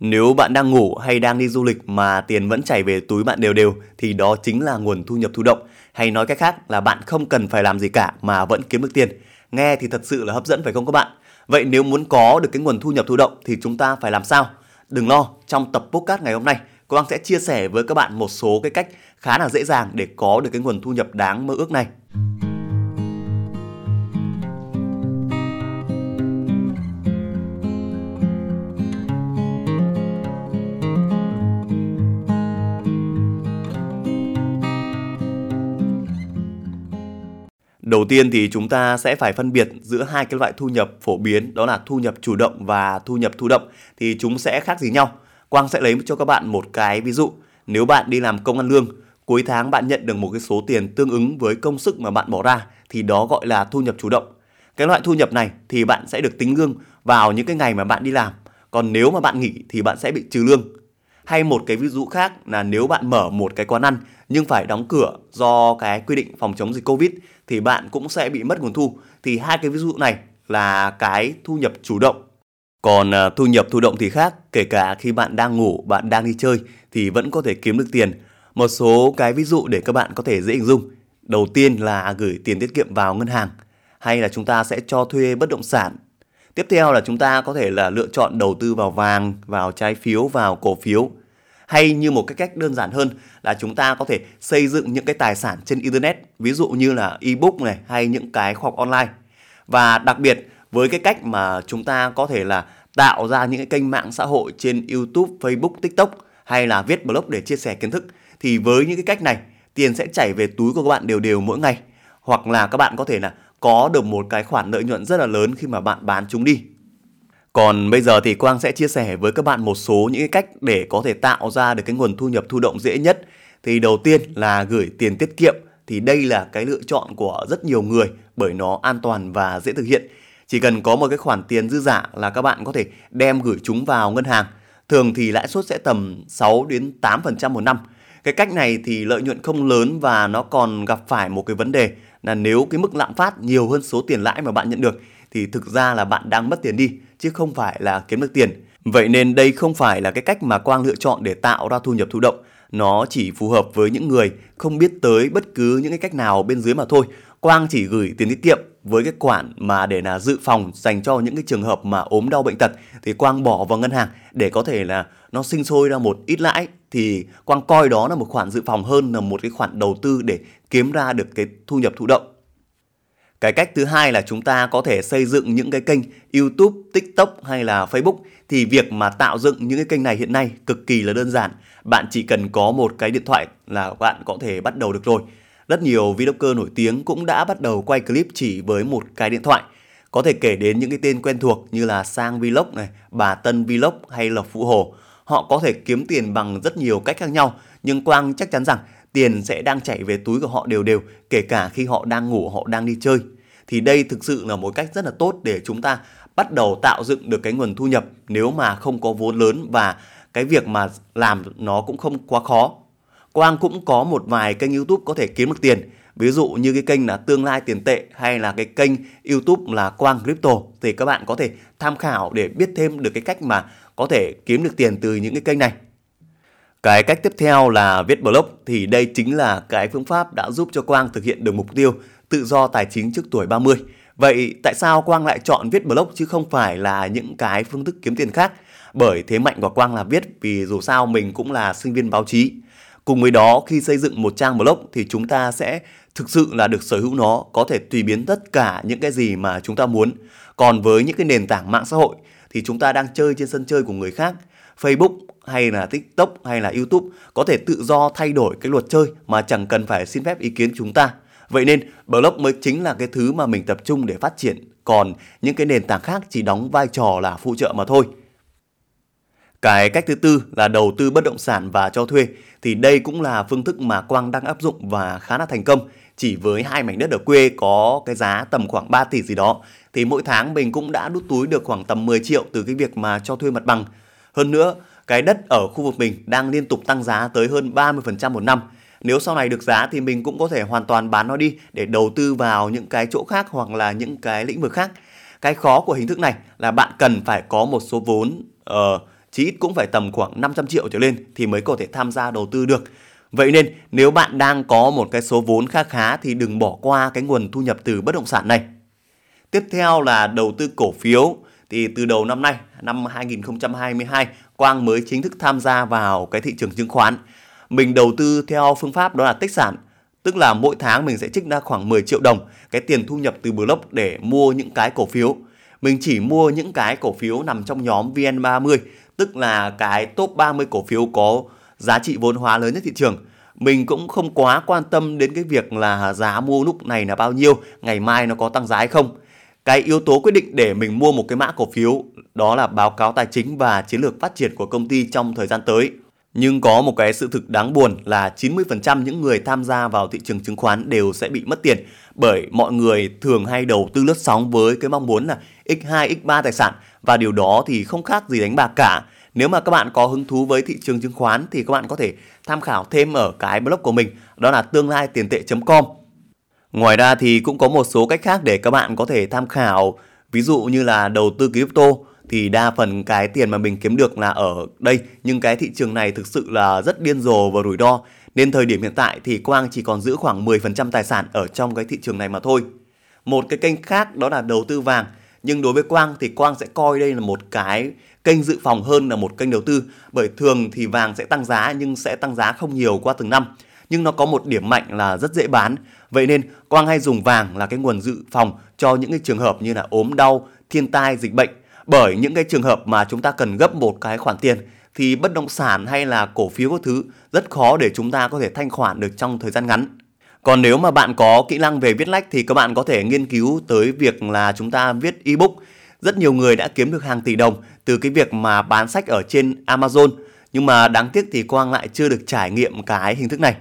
Nếu bạn đang ngủ hay đang đi du lịch mà tiền vẫn chảy về túi bạn đều đều thì đó chính là nguồn thu nhập thụ động. Hay nói cách khác là bạn không cần phải làm gì cả mà vẫn kiếm được tiền. Nghe thì thật sự là hấp dẫn phải không các bạn? Vậy nếu muốn có được cái nguồn thu nhập thụ động thì chúng ta phải làm sao? Đừng lo, trong tập podcast ngày hôm nay, Quang sẽ chia sẻ với các bạn một số cái cách khá là dễ dàng để có được cái nguồn thu nhập đáng mơ ước này. Đầu tiên thì chúng ta sẽ phải phân biệt giữa hai cái loại thu nhập phổ biến đó là thu nhập chủ động và thu nhập thụ động thì chúng sẽ khác gì nhau. Quang sẽ lấy cho các bạn một cái ví dụ. Nếu bạn đi làm công ăn lương, cuối tháng bạn nhận được một cái số tiền tương ứng với công sức mà bạn bỏ ra thì đó gọi là thu nhập chủ động. Cái loại thu nhập này thì bạn sẽ được tính lương vào những cái ngày mà bạn đi làm. Còn nếu mà bạn nghỉ thì bạn sẽ bị trừ lương. Hay một cái ví dụ khác là nếu bạn mở một cái quán ăn nhưng phải đóng cửa do cái quy định phòng chống dịch Covid thì bạn cũng sẽ bị mất nguồn thu. Thì hai cái ví dụ này là cái thu nhập chủ động. Còn à, thu nhập thụ động thì khác, kể cả khi bạn đang ngủ, bạn đang đi chơi thì vẫn có thể kiếm được tiền. Một số cái ví dụ để các bạn có thể dễ hình dung. Đầu tiên là gửi tiền tiết kiệm vào ngân hàng hay là chúng ta sẽ cho thuê bất động sản. Tiếp theo là chúng ta có thể là lựa chọn đầu tư vào vàng, vào trái phiếu, vào cổ phiếu hay như một cái cách đơn giản hơn là chúng ta có thể xây dựng những cái tài sản trên internet ví dụ như là ebook này hay những cái khoa học online. Và đặc biệt với cái cách mà chúng ta có thể là tạo ra những cái kênh mạng xã hội trên YouTube, Facebook, TikTok hay là viết blog để chia sẻ kiến thức thì với những cái cách này tiền sẽ chảy về túi của các bạn đều đều mỗi ngày. Hoặc là các bạn có thể là có được một cái khoản lợi nhuận rất là lớn khi mà bạn bán chúng đi còn bây giờ thì Quang sẽ chia sẻ với các bạn một số những cái cách để có thể tạo ra được cái nguồn thu nhập thụ động dễ nhất. Thì đầu tiên là gửi tiền tiết kiệm thì đây là cái lựa chọn của rất nhiều người bởi nó an toàn và dễ thực hiện. Chỉ cần có một cái khoản tiền dư giả là các bạn có thể đem gửi chúng vào ngân hàng. Thường thì lãi suất sẽ tầm 6 đến 8% một năm. Cái cách này thì lợi nhuận không lớn và nó còn gặp phải một cái vấn đề là nếu cái mức lạm phát nhiều hơn số tiền lãi mà bạn nhận được, thì thực ra là bạn đang mất tiền đi chứ không phải là kiếm được tiền. Vậy nên đây không phải là cái cách mà Quang lựa chọn để tạo ra thu nhập thụ động. Nó chỉ phù hợp với những người không biết tới bất cứ những cái cách nào bên dưới mà thôi. Quang chỉ gửi tiền tiết kiệm với cái khoản mà để là dự phòng dành cho những cái trường hợp mà ốm đau bệnh tật thì Quang bỏ vào ngân hàng để có thể là nó sinh sôi ra một ít lãi thì Quang coi đó là một khoản dự phòng hơn là một cái khoản đầu tư để kiếm ra được cái thu nhập thụ động. Cái cách thứ hai là chúng ta có thể xây dựng những cái kênh YouTube, TikTok hay là Facebook thì việc mà tạo dựng những cái kênh này hiện nay cực kỳ là đơn giản. Bạn chỉ cần có một cái điện thoại là bạn có thể bắt đầu được rồi. Rất nhiều vlogger nổi tiếng cũng đã bắt đầu quay clip chỉ với một cái điện thoại. Có thể kể đến những cái tên quen thuộc như là Sang Vlog này, Bà Tân Vlog hay Lộc Phụ Hồ. Họ có thể kiếm tiền bằng rất nhiều cách khác nhau, nhưng Quang chắc chắn rằng tiền sẽ đang chảy về túi của họ đều đều, kể cả khi họ đang ngủ, họ đang đi chơi. Thì đây thực sự là một cách rất là tốt để chúng ta bắt đầu tạo dựng được cái nguồn thu nhập nếu mà không có vốn lớn và cái việc mà làm nó cũng không quá khó. Quang cũng có một vài kênh YouTube có thể kiếm được tiền. Ví dụ như cái kênh là Tương lai tiền tệ hay là cái kênh YouTube là Quang Crypto thì các bạn có thể tham khảo để biết thêm được cái cách mà có thể kiếm được tiền từ những cái kênh này. Cái cách tiếp theo là viết blog thì đây chính là cái phương pháp đã giúp cho Quang thực hiện được mục tiêu tự do tài chính trước tuổi 30. Vậy tại sao Quang lại chọn viết blog chứ không phải là những cái phương thức kiếm tiền khác? Bởi thế mạnh của Quang là viết vì dù sao mình cũng là sinh viên báo chí. Cùng với đó khi xây dựng một trang blog thì chúng ta sẽ thực sự là được sở hữu nó, có thể tùy biến tất cả những cái gì mà chúng ta muốn. Còn với những cái nền tảng mạng xã hội thì chúng ta đang chơi trên sân chơi của người khác. Facebook hay là TikTok hay là YouTube có thể tự do thay đổi cái luật chơi mà chẳng cần phải xin phép ý kiến chúng ta. Vậy nên blog mới chính là cái thứ mà mình tập trung để phát triển, còn những cái nền tảng khác chỉ đóng vai trò là phụ trợ mà thôi. Cái cách thứ tư là đầu tư bất động sản và cho thuê thì đây cũng là phương thức mà Quang đang áp dụng và khá là thành công. Chỉ với hai mảnh đất ở quê có cái giá tầm khoảng 3 tỷ gì đó thì mỗi tháng mình cũng đã đút túi được khoảng tầm 10 triệu từ cái việc mà cho thuê mặt bằng. Hơn nữa, cái đất ở khu vực mình đang liên tục tăng giá tới hơn 30% một năm nếu sau này được giá thì mình cũng có thể hoàn toàn bán nó đi để đầu tư vào những cái chỗ khác hoặc là những cái lĩnh vực khác cái khó của hình thức này là bạn cần phải có một số vốn uh, chí ít cũng phải tầm khoảng 500 triệu trở lên thì mới có thể tham gia đầu tư được. Vậy nên nếu bạn đang có một cái số vốn khá khá thì đừng bỏ qua cái nguồn thu nhập từ bất động sản này. Tiếp theo là đầu tư cổ phiếu thì từ đầu năm nay, năm 2022, Quang mới chính thức tham gia vào cái thị trường chứng khoán. Mình đầu tư theo phương pháp đó là tích sản, tức là mỗi tháng mình sẽ trích ra khoảng 10 triệu đồng cái tiền thu nhập từ block để mua những cái cổ phiếu. Mình chỉ mua những cái cổ phiếu nằm trong nhóm VN30, tức là cái top 30 cổ phiếu có giá trị vốn hóa lớn nhất thị trường. Mình cũng không quá quan tâm đến cái việc là giá mua lúc này là bao nhiêu, ngày mai nó có tăng giá hay không cái yếu tố quyết định để mình mua một cái mã cổ phiếu đó là báo cáo tài chính và chiến lược phát triển của công ty trong thời gian tới. Nhưng có một cái sự thực đáng buồn là 90% những người tham gia vào thị trường chứng khoán đều sẽ bị mất tiền bởi mọi người thường hay đầu tư lướt sóng với cái mong muốn là x2, x3 tài sản và điều đó thì không khác gì đánh bạc cả. Nếu mà các bạn có hứng thú với thị trường chứng khoán thì các bạn có thể tham khảo thêm ở cái blog của mình đó là tương lai tiền tệ.com Ngoài ra thì cũng có một số cách khác để các bạn có thể tham khảo. Ví dụ như là đầu tư crypto, thì đa phần cái tiền mà mình kiếm được là ở đây. Nhưng cái thị trường này thực sự là rất điên rồ và rủi ro. Nên thời điểm hiện tại thì Quang chỉ còn giữ khoảng 10% tài sản ở trong cái thị trường này mà thôi. Một cái kênh khác đó là đầu tư vàng. Nhưng đối với Quang thì Quang sẽ coi đây là một cái kênh dự phòng hơn là một kênh đầu tư. Bởi thường thì vàng sẽ tăng giá nhưng sẽ tăng giá không nhiều qua từng năm nhưng nó có một điểm mạnh là rất dễ bán. Vậy nên Quang hay dùng vàng là cái nguồn dự phòng cho những cái trường hợp như là ốm đau, thiên tai, dịch bệnh. Bởi những cái trường hợp mà chúng ta cần gấp một cái khoản tiền thì bất động sản hay là cổ phiếu các thứ rất khó để chúng ta có thể thanh khoản được trong thời gian ngắn. Còn nếu mà bạn có kỹ năng về viết lách thì các bạn có thể nghiên cứu tới việc là chúng ta viết ebook. Rất nhiều người đã kiếm được hàng tỷ đồng từ cái việc mà bán sách ở trên Amazon. Nhưng mà đáng tiếc thì Quang lại chưa được trải nghiệm cái hình thức này.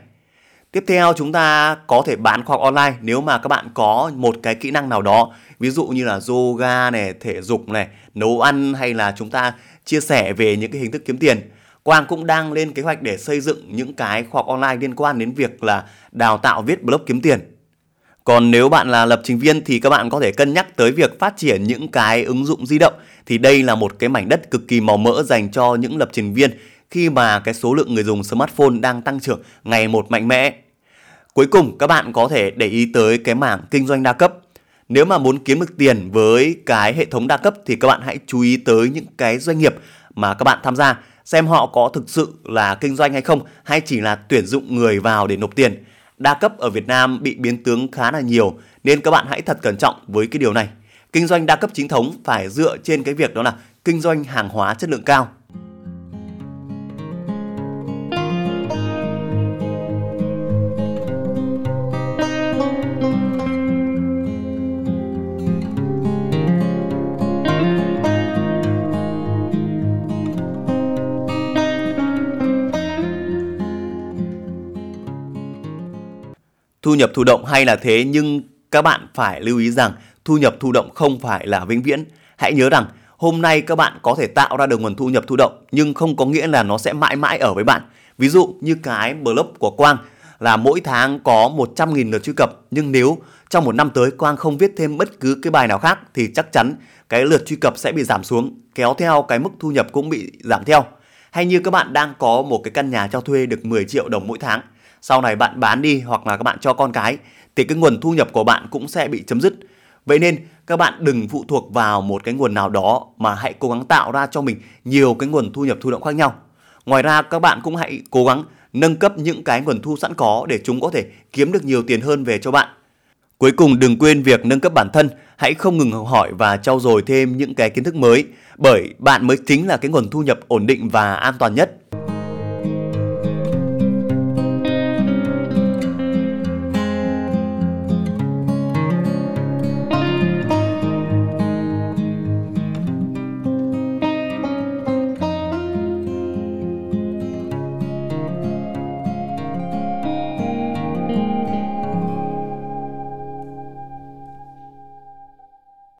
Tiếp theo chúng ta có thể bán khoa học online nếu mà các bạn có một cái kỹ năng nào đó, ví dụ như là yoga này, thể dục này, nấu ăn hay là chúng ta chia sẻ về những cái hình thức kiếm tiền. Quang cũng đang lên kế hoạch để xây dựng những cái khoa học online liên quan đến việc là đào tạo viết blog kiếm tiền. Còn nếu bạn là lập trình viên thì các bạn có thể cân nhắc tới việc phát triển những cái ứng dụng di động thì đây là một cái mảnh đất cực kỳ màu mỡ dành cho những lập trình viên khi mà cái số lượng người dùng smartphone đang tăng trưởng ngày một mạnh mẽ. Cuối cùng, các bạn có thể để ý tới cái mảng kinh doanh đa cấp. Nếu mà muốn kiếm được tiền với cái hệ thống đa cấp thì các bạn hãy chú ý tới những cái doanh nghiệp mà các bạn tham gia, xem họ có thực sự là kinh doanh hay không, hay chỉ là tuyển dụng người vào để nộp tiền. Đa cấp ở Việt Nam bị biến tướng khá là nhiều, nên các bạn hãy thật cẩn trọng với cái điều này. Kinh doanh đa cấp chính thống phải dựa trên cái việc đó là kinh doanh hàng hóa chất lượng cao thu nhập thụ động hay là thế, nhưng các bạn phải lưu ý rằng thu nhập thụ động không phải là vĩnh viễn. Hãy nhớ rằng hôm nay các bạn có thể tạo ra được nguồn thu nhập thụ động, nhưng không có nghĩa là nó sẽ mãi mãi ở với bạn. Ví dụ như cái blog của Quang là mỗi tháng có 100.000 lượt truy cập, nhưng nếu trong một năm tới Quang không viết thêm bất cứ cái bài nào khác thì chắc chắn cái lượt truy cập sẽ bị giảm xuống, kéo theo cái mức thu nhập cũng bị giảm theo. Hay như các bạn đang có một cái căn nhà cho thuê được 10 triệu đồng mỗi tháng sau này bạn bán đi hoặc là các bạn cho con cái thì cái nguồn thu nhập của bạn cũng sẽ bị chấm dứt. Vậy nên các bạn đừng phụ thuộc vào một cái nguồn nào đó mà hãy cố gắng tạo ra cho mình nhiều cái nguồn thu nhập thụ động khác nhau. Ngoài ra các bạn cũng hãy cố gắng nâng cấp những cái nguồn thu sẵn có để chúng có thể kiếm được nhiều tiền hơn về cho bạn. Cuối cùng đừng quên việc nâng cấp bản thân, hãy không ngừng học hỏi và trau dồi thêm những cái kiến thức mới bởi bạn mới chính là cái nguồn thu nhập ổn định và an toàn nhất.